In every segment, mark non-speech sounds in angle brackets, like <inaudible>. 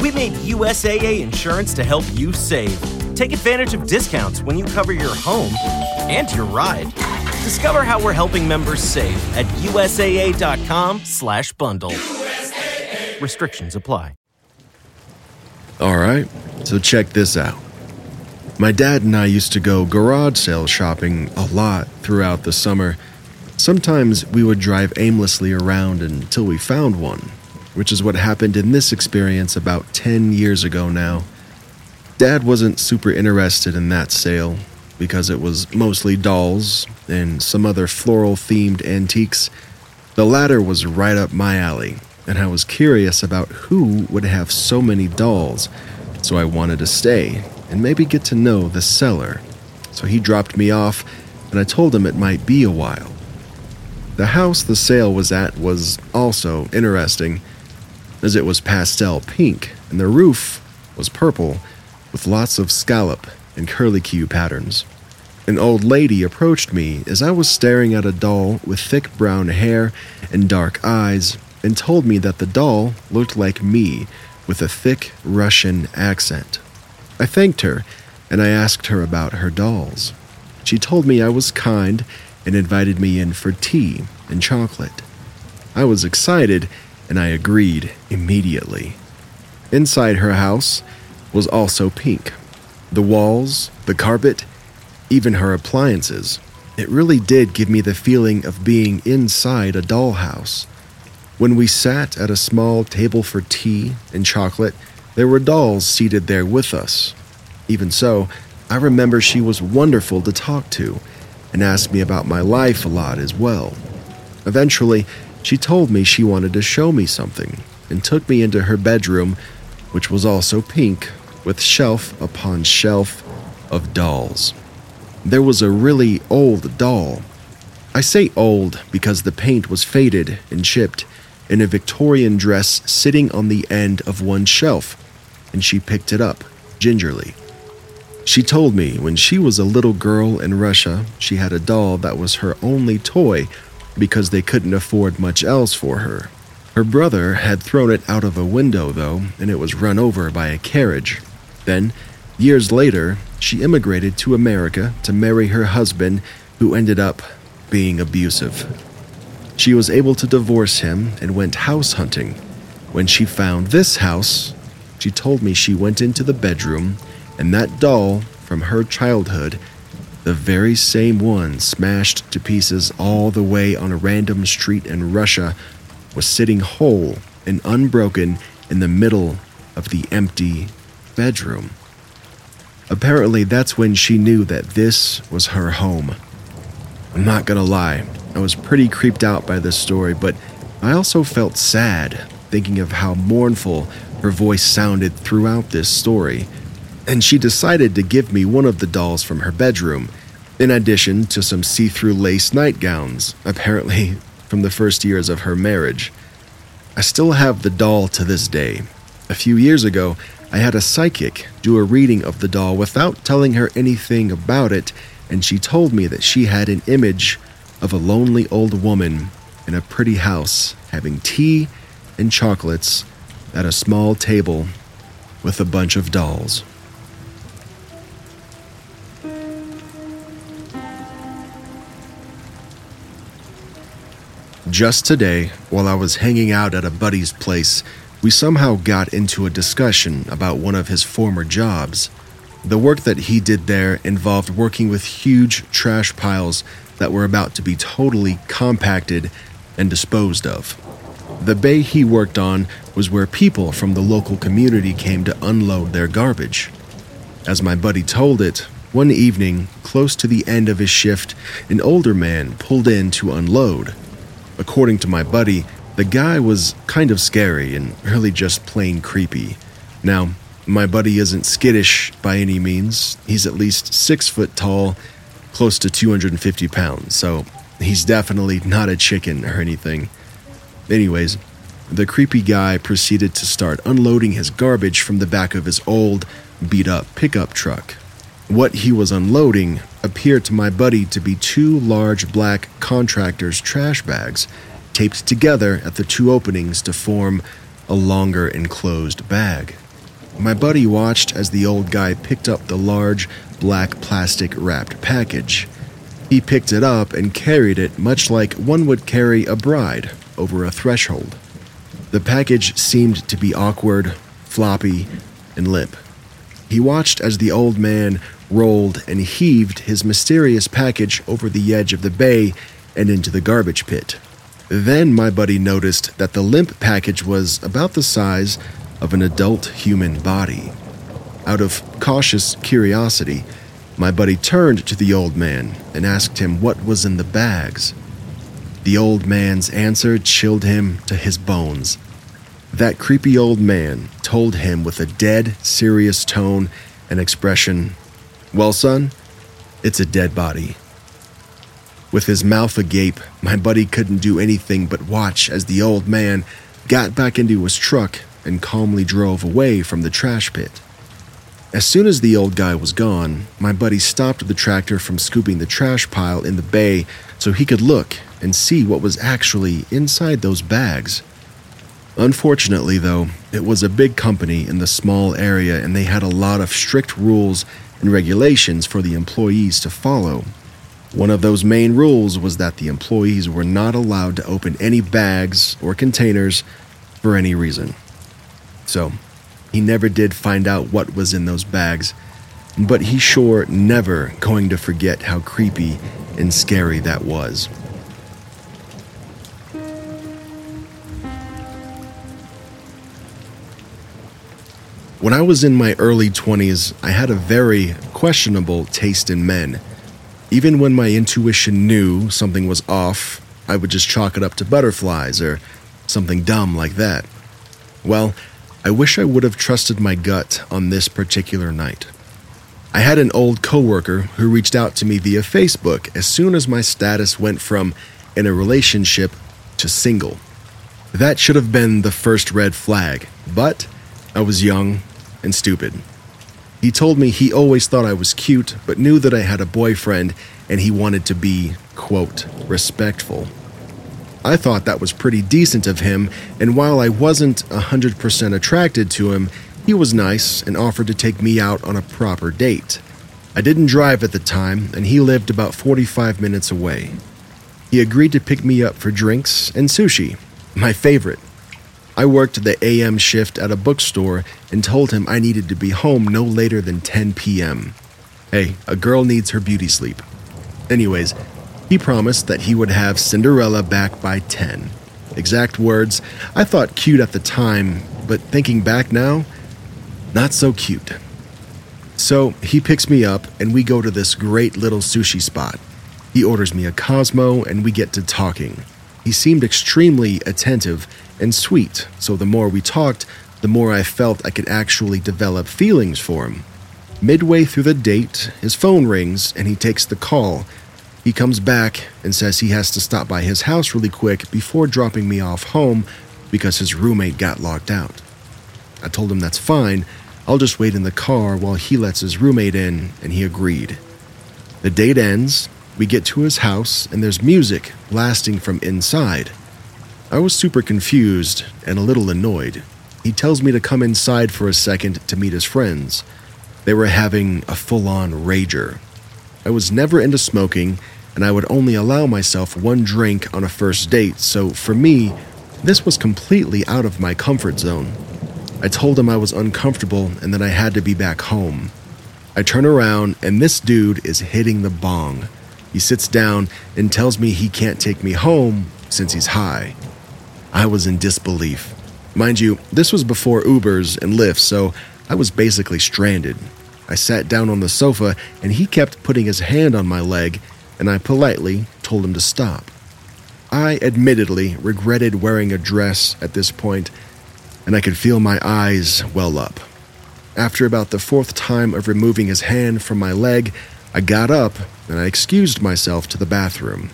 We made USAA insurance to help you save. Take advantage of discounts when you cover your home and your ride. Discover how we're helping members save at usaa.com/bundle. USAA. Restrictions apply. All right, so check this out. My dad and I used to go garage sale shopping a lot throughout the summer. Sometimes we would drive aimlessly around until we found one, which is what happened in this experience about 10 years ago now. Dad wasn't super interested in that sale because it was mostly dolls and some other floral themed antiques. The latter was right up my alley, and I was curious about who would have so many dolls, so I wanted to stay and maybe get to know the seller. So he dropped me off, and I told him it might be a while. The house the sale was at was also interesting, as it was pastel pink, and the roof was purple, with lots of scallop and curlicue patterns. An old lady approached me as I was staring at a doll with thick brown hair and dark eyes and told me that the doll looked like me with a thick Russian accent. I thanked her and I asked her about her dolls. She told me I was kind and invited me in for tea and chocolate. I was excited and I agreed immediately. Inside her house was also pink. The walls, the carpet, even her appliances. It really did give me the feeling of being inside a dollhouse. When we sat at a small table for tea and chocolate, there were dolls seated there with us. Even so, I remember she was wonderful to talk to and asked me about my life a lot as well. Eventually, she told me she wanted to show me something and took me into her bedroom, which was also pink, with shelf upon shelf of dolls. There was a really old doll. I say old because the paint was faded and chipped, in a Victorian dress sitting on the end of one shelf, and she picked it up gingerly. She told me when she was a little girl in Russia, she had a doll that was her only toy because they couldn't afford much else for her. Her brother had thrown it out of a window, though, and it was run over by a carriage. Then, years later, she immigrated to America to marry her husband, who ended up being abusive. She was able to divorce him and went house hunting. When she found this house, she told me she went into the bedroom and that doll from her childhood, the very same one smashed to pieces all the way on a random street in Russia, was sitting whole and unbroken in the middle of the empty bedroom. Apparently, that's when she knew that this was her home. I'm not gonna lie, I was pretty creeped out by this story, but I also felt sad thinking of how mournful her voice sounded throughout this story and she decided to give me one of the dolls from her bedroom, in addition to some see through lace nightgowns, apparently <laughs> from the first years of her marriage. I still have the doll to this day. A few years ago, I had a psychic do a reading of the doll without telling her anything about it, and she told me that she had an image of a lonely old woman in a pretty house having tea and chocolates at a small table with a bunch of dolls. Just today, while I was hanging out at a buddy's place, we somehow got into a discussion about one of his former jobs. The work that he did there involved working with huge trash piles that were about to be totally compacted and disposed of. The bay he worked on was where people from the local community came to unload their garbage. As my buddy told it, one evening, close to the end of his shift, an older man pulled in to unload. According to my buddy, the guy was kind of scary and really just plain creepy. Now, my buddy isn't skittish by any means. He's at least six foot tall, close to 250 pounds, so he's definitely not a chicken or anything. Anyways, the creepy guy proceeded to start unloading his garbage from the back of his old, beat up pickup truck. What he was unloading appeared to my buddy to be two large black contractor's trash bags taped together at the two openings to form a longer enclosed bag. my buddy watched as the old guy picked up the large, black plastic wrapped package. He picked it up and carried it much like one would carry a bride over a threshold. The package seemed to be awkward, floppy, and limp. He watched as the old man rolled and heaved his mysterious package over the edge of the bay and into the garbage pit. Then my buddy noticed that the limp package was about the size of an adult human body. Out of cautious curiosity, my buddy turned to the old man and asked him what was in the bags. The old man's answer chilled him to his bones. That creepy old man told him with a dead, serious tone and expression Well, son, it's a dead body. With his mouth agape, my buddy couldn't do anything but watch as the old man got back into his truck and calmly drove away from the trash pit. As soon as the old guy was gone, my buddy stopped the tractor from scooping the trash pile in the bay so he could look and see what was actually inside those bags. Unfortunately, though, it was a big company in the small area and they had a lot of strict rules and regulations for the employees to follow. One of those main rules was that the employees were not allowed to open any bags or containers for any reason. So, he never did find out what was in those bags, but he's sure never going to forget how creepy and scary that was. When I was in my early 20s, I had a very questionable taste in men. Even when my intuition knew something was off, I would just chalk it up to butterflies or something dumb like that. Well, I wish I would have trusted my gut on this particular night. I had an old coworker who reached out to me via Facebook as soon as my status went from in a relationship to single. That should have been the first red flag, but I was young and stupid. He told me he always thought I was cute, but knew that I had a boyfriend and he wanted to be, quote, respectful. I thought that was pretty decent of him, and while I wasn't 100% attracted to him, he was nice and offered to take me out on a proper date. I didn't drive at the time, and he lived about 45 minutes away. He agreed to pick me up for drinks and sushi, my favorite. I worked the AM shift at a bookstore and told him I needed to be home no later than 10 p.m. Hey, a girl needs her beauty sleep. Anyways, he promised that he would have Cinderella back by 10. Exact words, I thought cute at the time, but thinking back now, not so cute. So he picks me up and we go to this great little sushi spot. He orders me a Cosmo and we get to talking. He seemed extremely attentive and sweet, so the more we talked, the more I felt I could actually develop feelings for him. Midway through the date, his phone rings and he takes the call. He comes back and says he has to stop by his house really quick before dropping me off home because his roommate got locked out. I told him that's fine, I'll just wait in the car while he lets his roommate in, and he agreed. The date ends, we get to his house, and there's music blasting from inside. I was super confused and a little annoyed. He tells me to come inside for a second to meet his friends. They were having a full on rager. I was never into smoking, and I would only allow myself one drink on a first date, so for me, this was completely out of my comfort zone. I told him I was uncomfortable and that I had to be back home. I turn around, and this dude is hitting the bong. He sits down and tells me he can't take me home since he's high. I was in disbelief. Mind you, this was before Ubers and Lyft, so I was basically stranded. I sat down on the sofa and he kept putting his hand on my leg, and I politely told him to stop. I admittedly regretted wearing a dress at this point, and I could feel my eyes well up. After about the fourth time of removing his hand from my leg, I got up and I excused myself to the bathroom.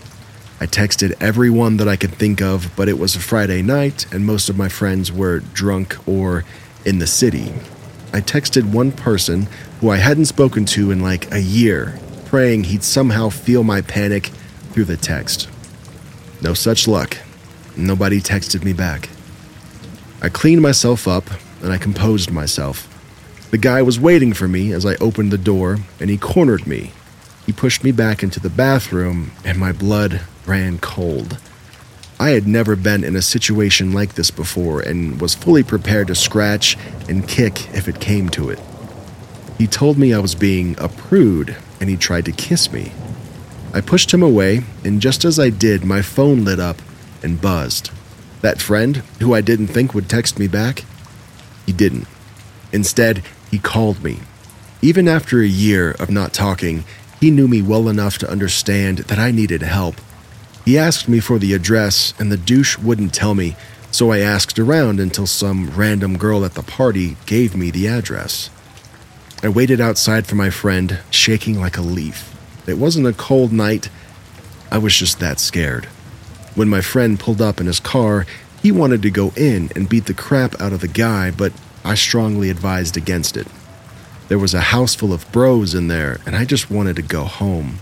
I texted everyone that I could think of, but it was a Friday night and most of my friends were drunk or in the city. I texted one person who I hadn't spoken to in like a year, praying he'd somehow feel my panic through the text. No such luck. Nobody texted me back. I cleaned myself up and I composed myself. The guy was waiting for me as I opened the door, and he cornered me. He pushed me back into the bathroom, and my blood ran cold. I had never been in a situation like this before and was fully prepared to scratch and kick if it came to it. He told me I was being a prude, and he tried to kiss me. I pushed him away, and just as I did, my phone lit up and buzzed. That friend, who I didn't think would text me back, he didn't. Instead, he called me. Even after a year of not talking, he knew me well enough to understand that I needed help. He asked me for the address, and the douche wouldn't tell me, so I asked around until some random girl at the party gave me the address. I waited outside for my friend, shaking like a leaf. It wasn't a cold night, I was just that scared. When my friend pulled up in his car, he wanted to go in and beat the crap out of the guy, but I strongly advised against it. There was a house full of bros in there, and I just wanted to go home.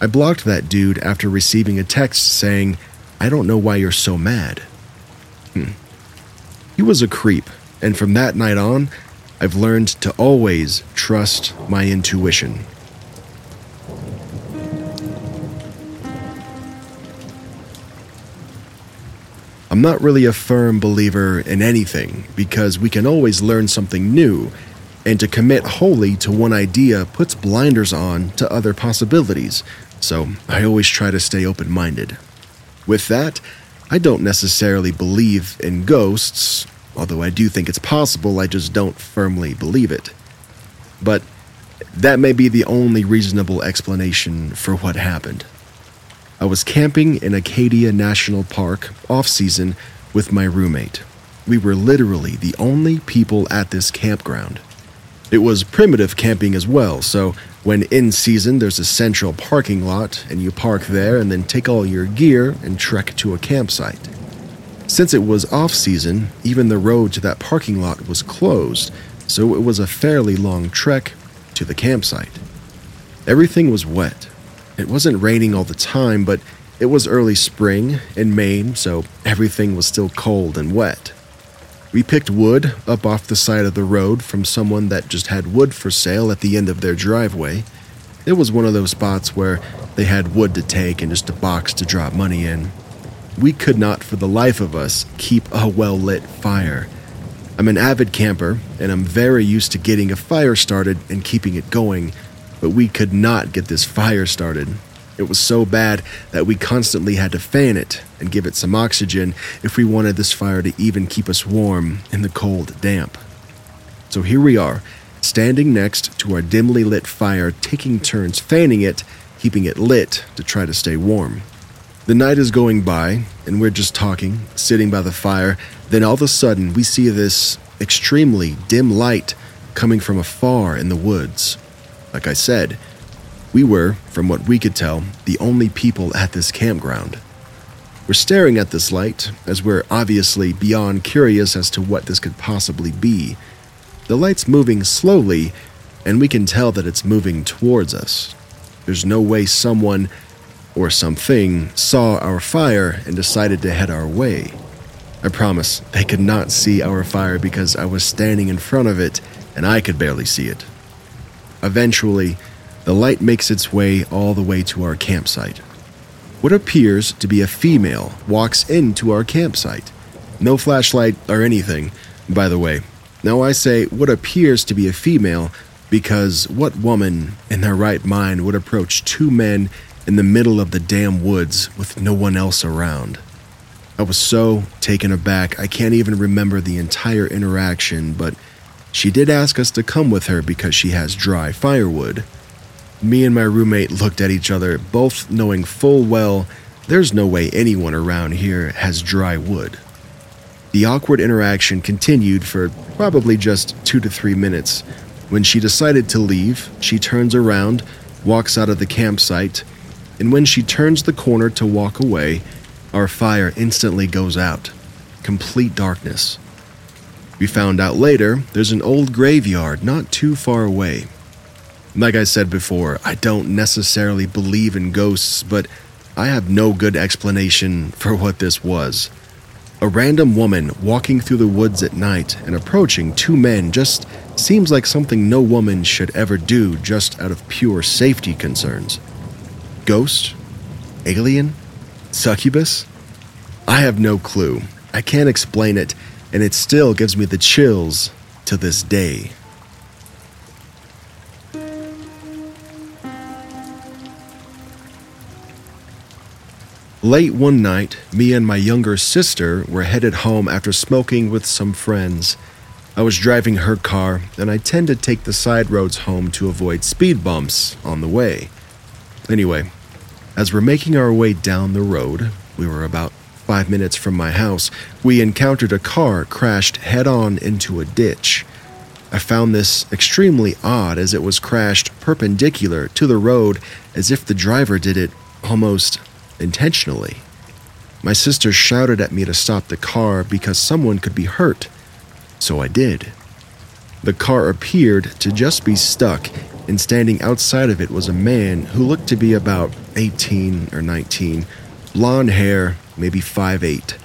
I blocked that dude after receiving a text saying, I don't know why you're so mad. Hmm. He was a creep, and from that night on, I've learned to always trust my intuition. I'm not really a firm believer in anything because we can always learn something new, and to commit wholly to one idea puts blinders on to other possibilities, so I always try to stay open minded. With that, I don't necessarily believe in ghosts, although I do think it's possible, I just don't firmly believe it. But that may be the only reasonable explanation for what happened. I was camping in Acadia National Park off season with my roommate. We were literally the only people at this campground. It was primitive camping as well, so when in season there's a central parking lot and you park there and then take all your gear and trek to a campsite. Since it was off season, even the road to that parking lot was closed, so it was a fairly long trek to the campsite. Everything was wet, it wasn't raining all the time, but it was early spring in Maine, so everything was still cold and wet. We picked wood up off the side of the road from someone that just had wood for sale at the end of their driveway. It was one of those spots where they had wood to take and just a box to drop money in. We could not, for the life of us, keep a well lit fire. I'm an avid camper, and I'm very used to getting a fire started and keeping it going but we could not get this fire started. It was so bad that we constantly had to fan it and give it some oxygen if we wanted this fire to even keep us warm in the cold damp. So here we are, standing next to our dimly lit fire, taking turns fanning it, keeping it lit to try to stay warm. The night is going by, and we're just talking, sitting by the fire. Then all of a sudden, we see this extremely dim light coming from afar in the woods. Like I said, we were, from what we could tell, the only people at this campground. We're staring at this light, as we're obviously beyond curious as to what this could possibly be. The light's moving slowly, and we can tell that it's moving towards us. There's no way someone or something saw our fire and decided to head our way. I promise they could not see our fire because I was standing in front of it and I could barely see it. Eventually, the light makes its way all the way to our campsite. What appears to be a female walks into our campsite. No flashlight or anything, by the way. Now, I say what appears to be a female because what woman in their right mind would approach two men in the middle of the damn woods with no one else around? I was so taken aback, I can't even remember the entire interaction, but she did ask us to come with her because she has dry firewood. Me and my roommate looked at each other, both knowing full well there's no way anyone around here has dry wood. The awkward interaction continued for probably just two to three minutes. When she decided to leave, she turns around, walks out of the campsite, and when she turns the corner to walk away, our fire instantly goes out. Complete darkness. We found out later there's an old graveyard not too far away. Like I said before, I don't necessarily believe in ghosts, but I have no good explanation for what this was. A random woman walking through the woods at night and approaching two men just seems like something no woman should ever do just out of pure safety concerns. Ghost? Alien? Succubus? I have no clue. I can't explain it, and it still gives me the chills to this day. Late one night, me and my younger sister were headed home after smoking with some friends. I was driving her car, and I tend to take the side roads home to avoid speed bumps on the way. Anyway, as we're making our way down the road, we were about five minutes from my house, we encountered a car crashed head on into a ditch. I found this extremely odd as it was crashed perpendicular to the road as if the driver did it almost intentionally. My sister shouted at me to stop the car because someone could be hurt, so I did. The car appeared to just be stuck, and standing outside of it was a man who looked to be about 18 or 19, blonde hair, maybe 5'8.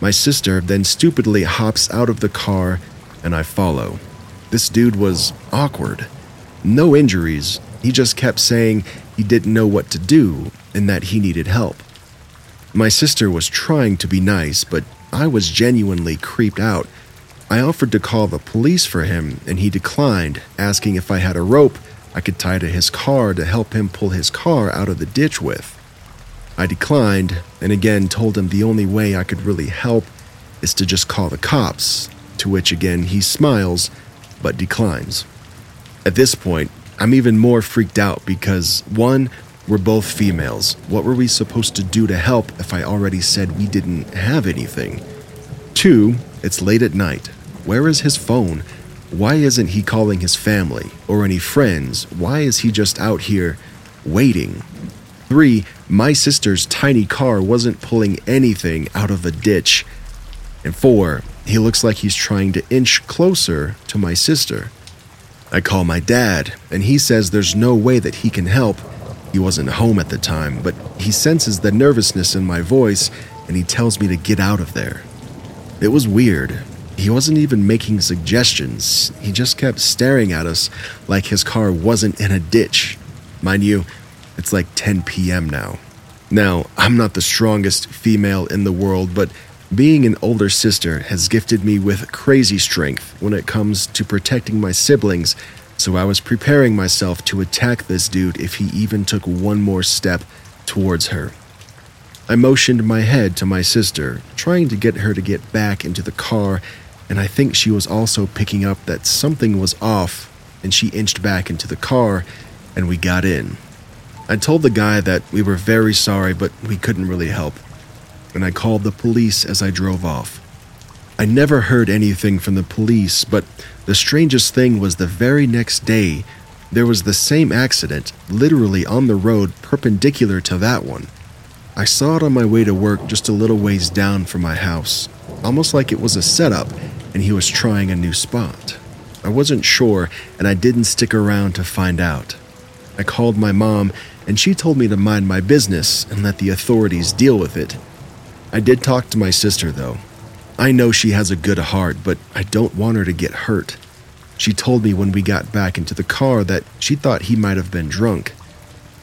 My sister then stupidly hops out of the car, and I follow. This dude was awkward. No injuries, he just kept saying he didn't know what to do and that he needed help. My sister was trying to be nice, but I was genuinely creeped out. I offered to call the police for him, and he declined, asking if I had a rope I could tie to his car to help him pull his car out of the ditch with. I declined, and again told him the only way I could really help is to just call the cops, to which again he smiles but declines. At this point, I'm even more freaked out because one, we're both females. What were we supposed to do to help if I already said we didn't have anything? Two, it's late at night. Where is his phone? Why isn't he calling his family or any friends? Why is he just out here waiting? Three, my sister's tiny car wasn't pulling anything out of a ditch. And four, he looks like he's trying to inch closer to my sister. I call my dad, and he says there's no way that he can help. He wasn't home at the time, but he senses the nervousness in my voice and he tells me to get out of there. It was weird. He wasn't even making suggestions, he just kept staring at us like his car wasn't in a ditch. Mind you, it's like 10 p.m. now. Now, I'm not the strongest female in the world, but being an older sister has gifted me with crazy strength when it comes to protecting my siblings, so I was preparing myself to attack this dude if he even took one more step towards her. I motioned my head to my sister, trying to get her to get back into the car, and I think she was also picking up that something was off, and she inched back into the car, and we got in. I told the guy that we were very sorry, but we couldn't really help and I called the police as I drove off. I never heard anything from the police, but the strangest thing was the very next day, there was the same accident, literally on the road perpendicular to that one. I saw it on my way to work just a little ways down from my house, almost like it was a setup and he was trying a new spot. I wasn't sure, and I didn't stick around to find out. I called my mom, and she told me to mind my business and let the authorities deal with it. I did talk to my sister, though. I know she has a good heart, but I don't want her to get hurt. She told me when we got back into the car that she thought he might have been drunk.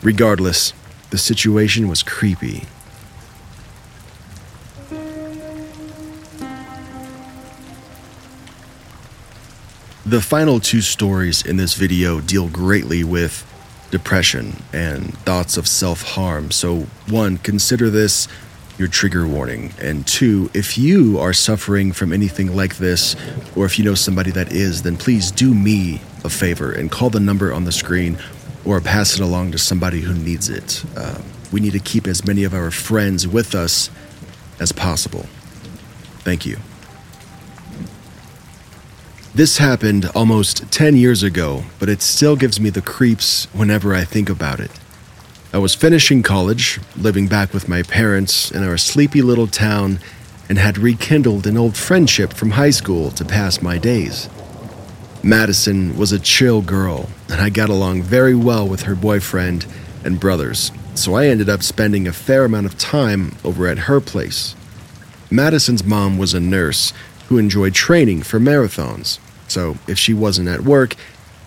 Regardless, the situation was creepy. The final two stories in this video deal greatly with depression and thoughts of self harm, so one, consider this your trigger warning. And two, if you are suffering from anything like this, or if you know somebody that is, then please do me a favor and call the number on the screen or pass it along to somebody who needs it. Uh, we need to keep as many of our friends with us as possible. Thank you. This happened almost 10 years ago, but it still gives me the creeps whenever I think about it. I was finishing college, living back with my parents in our sleepy little town, and had rekindled an old friendship from high school to pass my days. Madison was a chill girl, and I got along very well with her boyfriend and brothers, so I ended up spending a fair amount of time over at her place. Madison's mom was a nurse who enjoyed training for marathons, so if she wasn't at work,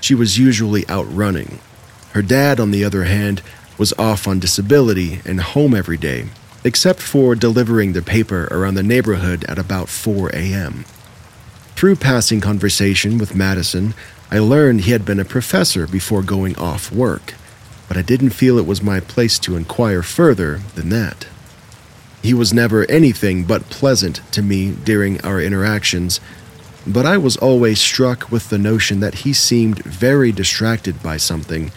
she was usually out running. Her dad, on the other hand, was off on disability and home every day, except for delivering the paper around the neighborhood at about 4 a.m. Through passing conversation with Madison, I learned he had been a professor before going off work, but I didn't feel it was my place to inquire further than that. He was never anything but pleasant to me during our interactions, but I was always struck with the notion that he seemed very distracted by something,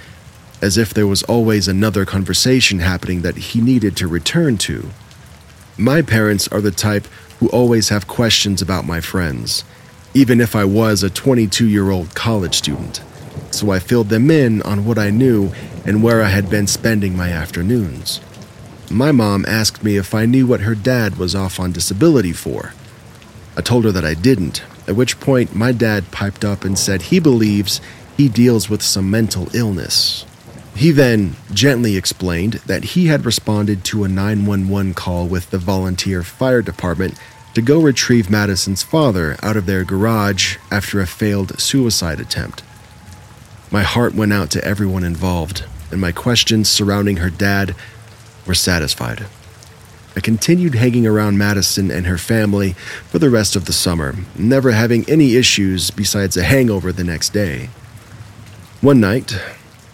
as if there was always another conversation happening that he needed to return to. My parents are the type who always have questions about my friends, even if I was a 22 year old college student, so I filled them in on what I knew and where I had been spending my afternoons. My mom asked me if I knew what her dad was off on disability for. I told her that I didn't, at which point my dad piped up and said he believes he deals with some mental illness. He then gently explained that he had responded to a 911 call with the volunteer fire department to go retrieve Madison's father out of their garage after a failed suicide attempt. My heart went out to everyone involved, and my questions surrounding her dad were satisfied. I continued hanging around Madison and her family for the rest of the summer, never having any issues besides a hangover the next day. One night,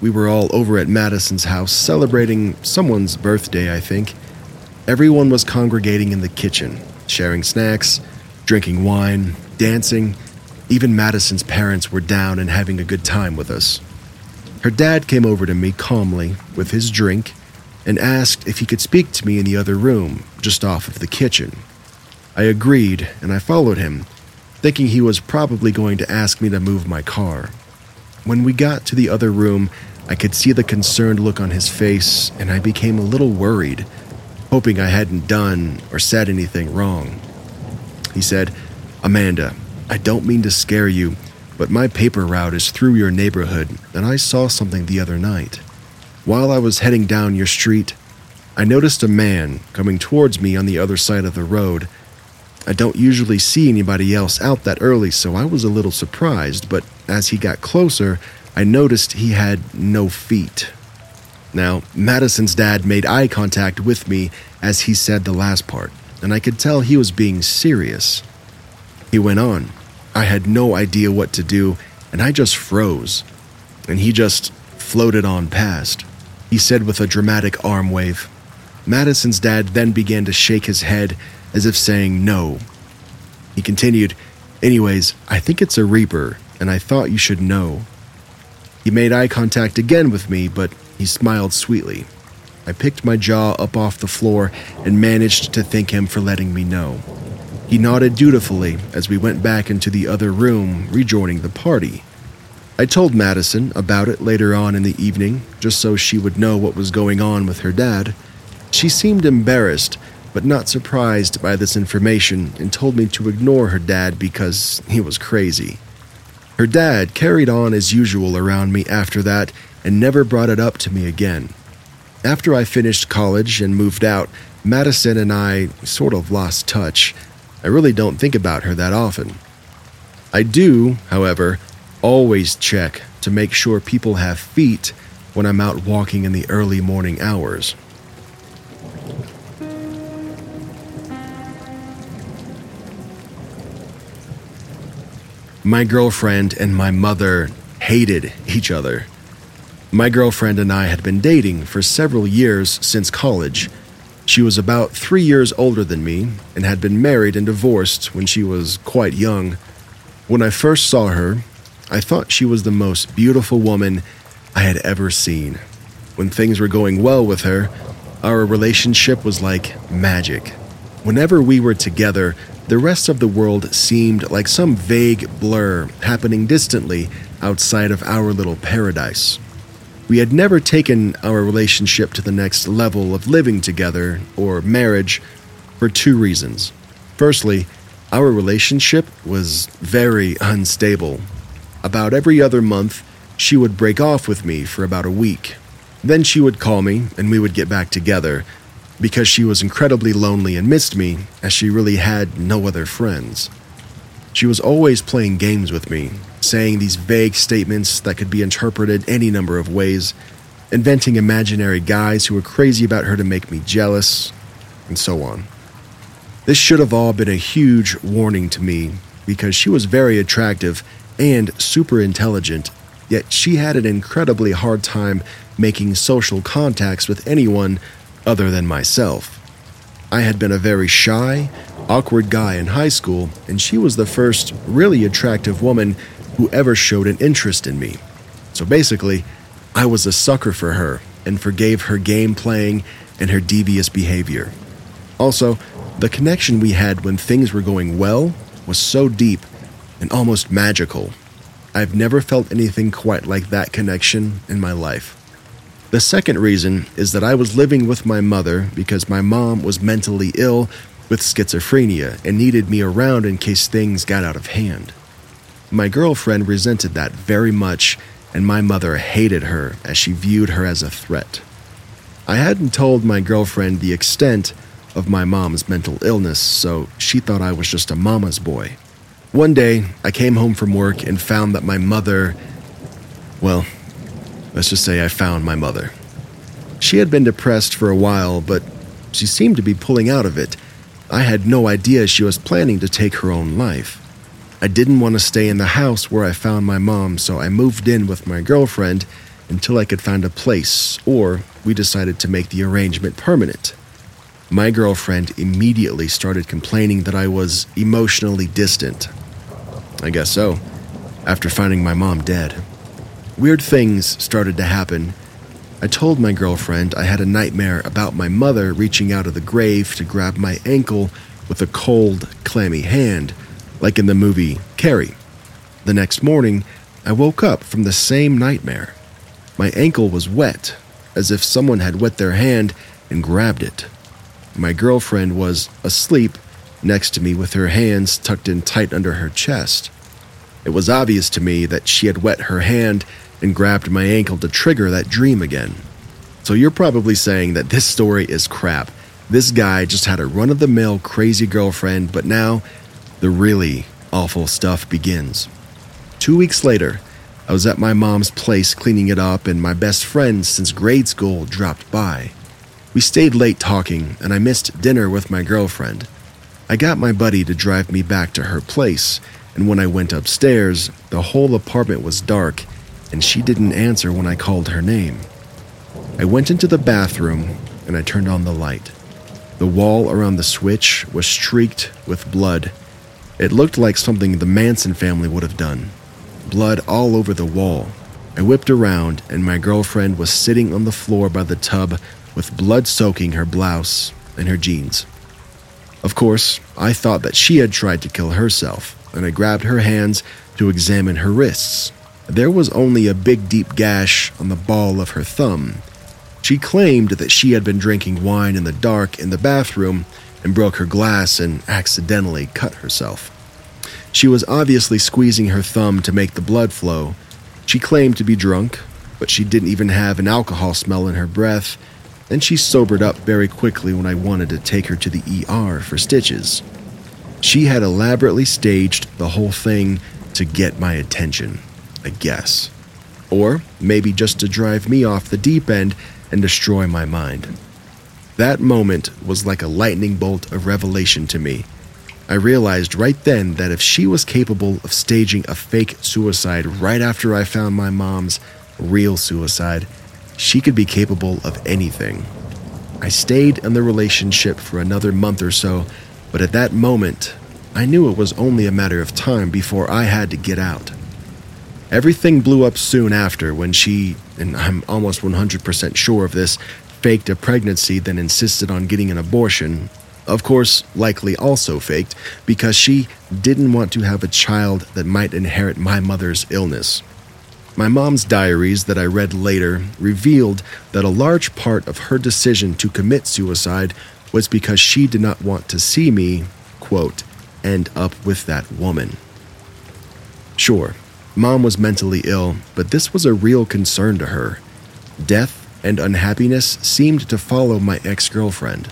we were all over at Madison's house celebrating someone's birthday, I think. Everyone was congregating in the kitchen, sharing snacks, drinking wine, dancing. Even Madison's parents were down and having a good time with us. Her dad came over to me calmly with his drink and asked if he could speak to me in the other room, just off of the kitchen. I agreed, and I followed him, thinking he was probably going to ask me to move my car. When we got to the other room, I could see the concerned look on his face, and I became a little worried, hoping I hadn't done or said anything wrong. He said, Amanda, I don't mean to scare you, but my paper route is through your neighborhood, and I saw something the other night. While I was heading down your street, I noticed a man coming towards me on the other side of the road. I don't usually see anybody else out that early, so I was a little surprised, but as he got closer, I noticed he had no feet. Now, Madison's dad made eye contact with me as he said the last part, and I could tell he was being serious. He went on. I had no idea what to do, and I just froze. And he just floated on past he said with a dramatic arm wave. Madison's dad then began to shake his head as if saying no. He continued, Anyways, I think it's a Reaper, and I thought you should know. He made eye contact again with me, but he smiled sweetly. I picked my jaw up off the floor and managed to thank him for letting me know. He nodded dutifully as we went back into the other room, rejoining the party. I told Madison about it later on in the evening, just so she would know what was going on with her dad. She seemed embarrassed, but not surprised by this information, and told me to ignore her dad because he was crazy. Her dad carried on as usual around me after that and never brought it up to me again. After I finished college and moved out, Madison and I sort of lost touch. I really don't think about her that often. I do, however, always check to make sure people have feet when I'm out walking in the early morning hours. My girlfriend and my mother hated each other. My girlfriend and I had been dating for several years since college. She was about three years older than me and had been married and divorced when she was quite young. When I first saw her, I thought she was the most beautiful woman I had ever seen. When things were going well with her, our relationship was like magic. Whenever we were together, the rest of the world seemed like some vague blur happening distantly outside of our little paradise. We had never taken our relationship to the next level of living together or marriage for two reasons. Firstly, our relationship was very unstable about every other month, she would break off with me for about a week. Then she would call me and we would get back together. Because she was incredibly lonely and missed me, as she really had no other friends. She was always playing games with me, saying these vague statements that could be interpreted any number of ways, inventing imaginary guys who were crazy about her to make me jealous, and so on. This should have all been a huge warning to me because she was very attractive and super intelligent, yet she had an incredibly hard time making social contacts with anyone other than myself. I had been a very shy, awkward guy in high school, and she was the first really attractive woman who ever showed an interest in me. So basically, I was a sucker for her and forgave her game playing and her devious behavior. Also, the connection we had when things were going well was so deep and almost magical. I've never felt anything quite like that connection in my life. The second reason is that I was living with my mother because my mom was mentally ill with schizophrenia and needed me around in case things got out of hand. My girlfriend resented that very much, and my mother hated her as she viewed her as a threat. I hadn't told my girlfriend the extent of my mom's mental illness, so she thought I was just a mama's boy. One day, I came home from work and found that my mother. Well, Let's just say I found my mother. She had been depressed for a while, but she seemed to be pulling out of it. I had no idea she was planning to take her own life. I didn't want to stay in the house where I found my mom, so I moved in with my girlfriend until I could find a place, or we decided to make the arrangement permanent. My girlfriend immediately started complaining that I was emotionally distant. I guess so, after finding my mom dead. Weird things started to happen. I told my girlfriend I had a nightmare about my mother reaching out of the grave to grab my ankle with a cold, clammy hand, like in the movie Carrie. The next morning, I woke up from the same nightmare. My ankle was wet, as if someone had wet their hand and grabbed it. My girlfriend was asleep next to me with her hands tucked in tight under her chest. It was obvious to me that she had wet her hand and grabbed my ankle to trigger that dream again. So you're probably saying that this story is crap. This guy just had a run of the mill crazy girlfriend, but now the really awful stuff begins. Two weeks later, I was at my mom's place cleaning it up, and my best friend since grade school dropped by. We stayed late talking, and I missed dinner with my girlfriend. I got my buddy to drive me back to her place, and when I went upstairs, the whole apartment was dark and she didn't answer when I called her name. I went into the bathroom and I turned on the light. The wall around the switch was streaked with blood. It looked like something the Manson family would have done. Blood all over the wall. I whipped around, and my girlfriend was sitting on the floor by the tub with blood soaking her blouse and her jeans. Of course, I thought that she had tried to kill herself, and I grabbed her hands to examine her wrists. There was only a big deep gash on the ball of her thumb. She claimed that she had been drinking wine in the dark in the bathroom and broke her glass and accidentally cut herself. She was obviously squeezing her thumb to make the blood flow. She claimed to be drunk, but she didn't even have an alcohol smell in her breath, and she sobered up very quickly when I wanted to take her to the ER for stitches. She had elaborately staged the whole thing to get my attention. I guess. Or maybe just to drive me off the deep end and destroy my mind. That moment was like a lightning bolt of revelation to me. I realized right then that if she was capable of staging a fake suicide right after I found my mom's real suicide, she could be capable of anything. I stayed in the relationship for another month or so, but at that moment, I knew it was only a matter of time before I had to get out. Everything blew up soon after when she, and I'm almost 100% sure of this, faked a pregnancy, then insisted on getting an abortion. Of course, likely also faked, because she didn't want to have a child that might inherit my mother's illness. My mom's diaries that I read later revealed that a large part of her decision to commit suicide was because she did not want to see me, quote, end up with that woman. Sure, Mom was mentally ill, but this was a real concern to her. Death and unhappiness seemed to follow my ex girlfriend.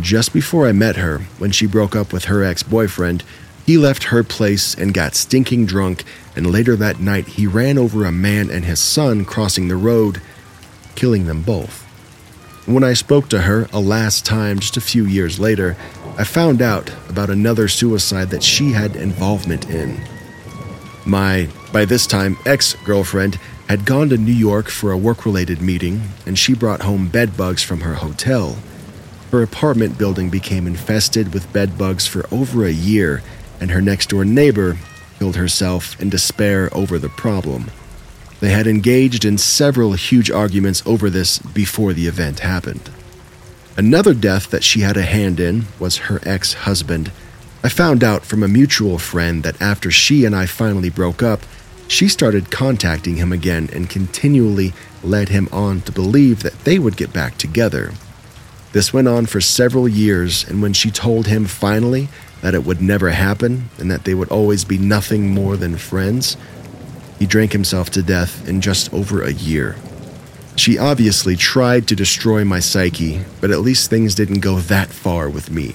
Just before I met her, when she broke up with her ex boyfriend, he left her place and got stinking drunk, and later that night he ran over a man and his son crossing the road, killing them both. When I spoke to her a last time just a few years later, I found out about another suicide that she had involvement in. My, by this time, ex girlfriend had gone to New York for a work related meeting, and she brought home bedbugs from her hotel. Her apartment building became infested with bedbugs for over a year, and her next door neighbor killed herself in despair over the problem. They had engaged in several huge arguments over this before the event happened. Another death that she had a hand in was her ex husband. I found out from a mutual friend that after she and I finally broke up, she started contacting him again and continually led him on to believe that they would get back together. This went on for several years, and when she told him finally that it would never happen and that they would always be nothing more than friends, he drank himself to death in just over a year. She obviously tried to destroy my psyche, but at least things didn't go that far with me.